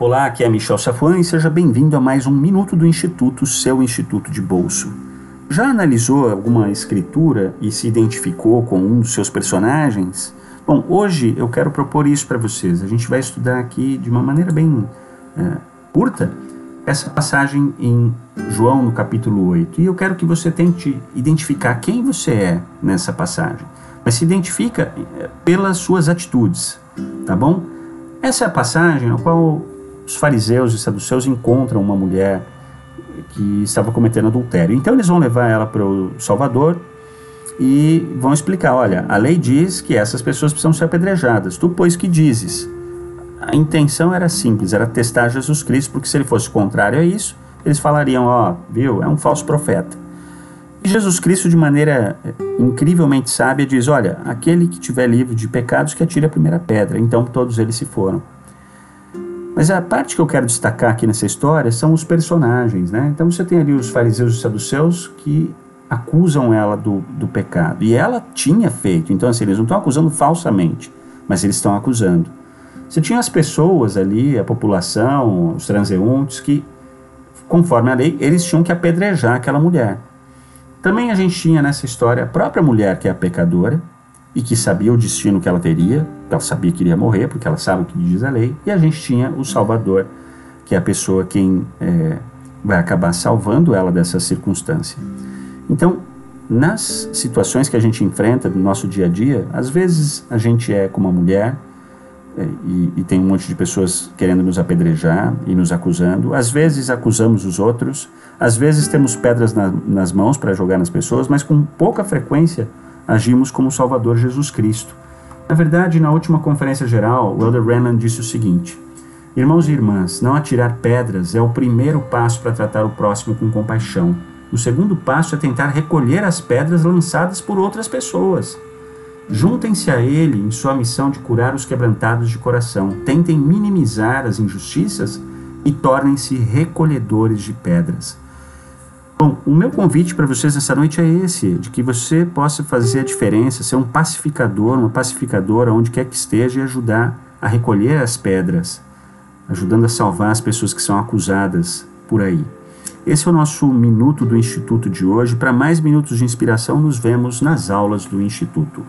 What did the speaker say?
Olá, aqui é Michel Safwan e seja bem-vindo a mais um Minuto do Instituto, seu Instituto de Bolso. Já analisou alguma escritura e se identificou com um dos seus personagens? Bom, hoje eu quero propor isso para vocês. A gente vai estudar aqui de uma maneira bem é, curta essa passagem em João no capítulo 8. E eu quero que você tente identificar quem você é nessa passagem. Mas se identifica é, pelas suas atitudes, tá bom? Essa é a passagem na qual os fariseus e saduceus encontram uma mulher que estava cometendo adultério. Então eles vão levar ela para o Salvador e vão explicar: olha, a lei diz que essas pessoas precisam ser apedrejadas. Tu, pois, que dizes? A intenção era simples, era testar Jesus Cristo, porque se ele fosse contrário a isso, eles falariam: ó, viu, é um falso profeta. E Jesus Cristo, de maneira eh, incrivelmente sábia, diz: olha, aquele que tiver livre de pecados, que atire a primeira pedra. Então todos eles se foram. Mas a parte que eu quero destacar aqui nessa história são os personagens, né? Então você tem ali os fariseus e saduceus que acusam ela do, do pecado. E ela tinha feito. Então, assim, eles não estão acusando falsamente, mas eles estão acusando. Você tinha as pessoas ali, a população, os transeuntes, que, conforme a lei, eles tinham que apedrejar aquela mulher. Também a gente tinha nessa história a própria mulher, que é a pecadora, e que sabia o destino que ela teria, ela sabia que iria morrer, porque ela sabe o que diz a lei, e a gente tinha o Salvador, que é a pessoa quem é, vai acabar salvando ela dessa circunstância. Então, nas situações que a gente enfrenta no nosso dia a dia, às vezes a gente é como uma mulher é, e, e, tem um monte de pessoas querendo nos apedrejar e nos acusando. Às vezes acusamos os outros, às vezes temos pedras na, nas mãos para jogar nas pessoas, mas com pouca frequência agimos como Salvador Jesus Cristo. Na verdade, na última conferência geral, o Elder Renan disse o seguinte: Irmãos e irmãs, não atirar pedras é o primeiro passo para tratar o próximo com compaixão. O segundo passo é tentar recolher as pedras lançadas por outras pessoas. Juntem-se a ele em sua missão de curar os quebrantados de coração. Tentem minimizar as injustiças e tornem-se recolhedores de pedras. Bom, o meu convite para vocês nessa noite é esse, de que você possa fazer a diferença, ser um pacificador, uma pacificadora, onde quer que esteja, e ajudar a recolher as pedras, ajudando a salvar as pessoas que são acusadas por aí. Esse é o nosso minuto do Instituto de hoje. Para mais minutos de inspiração, nos vemos nas aulas do Instituto.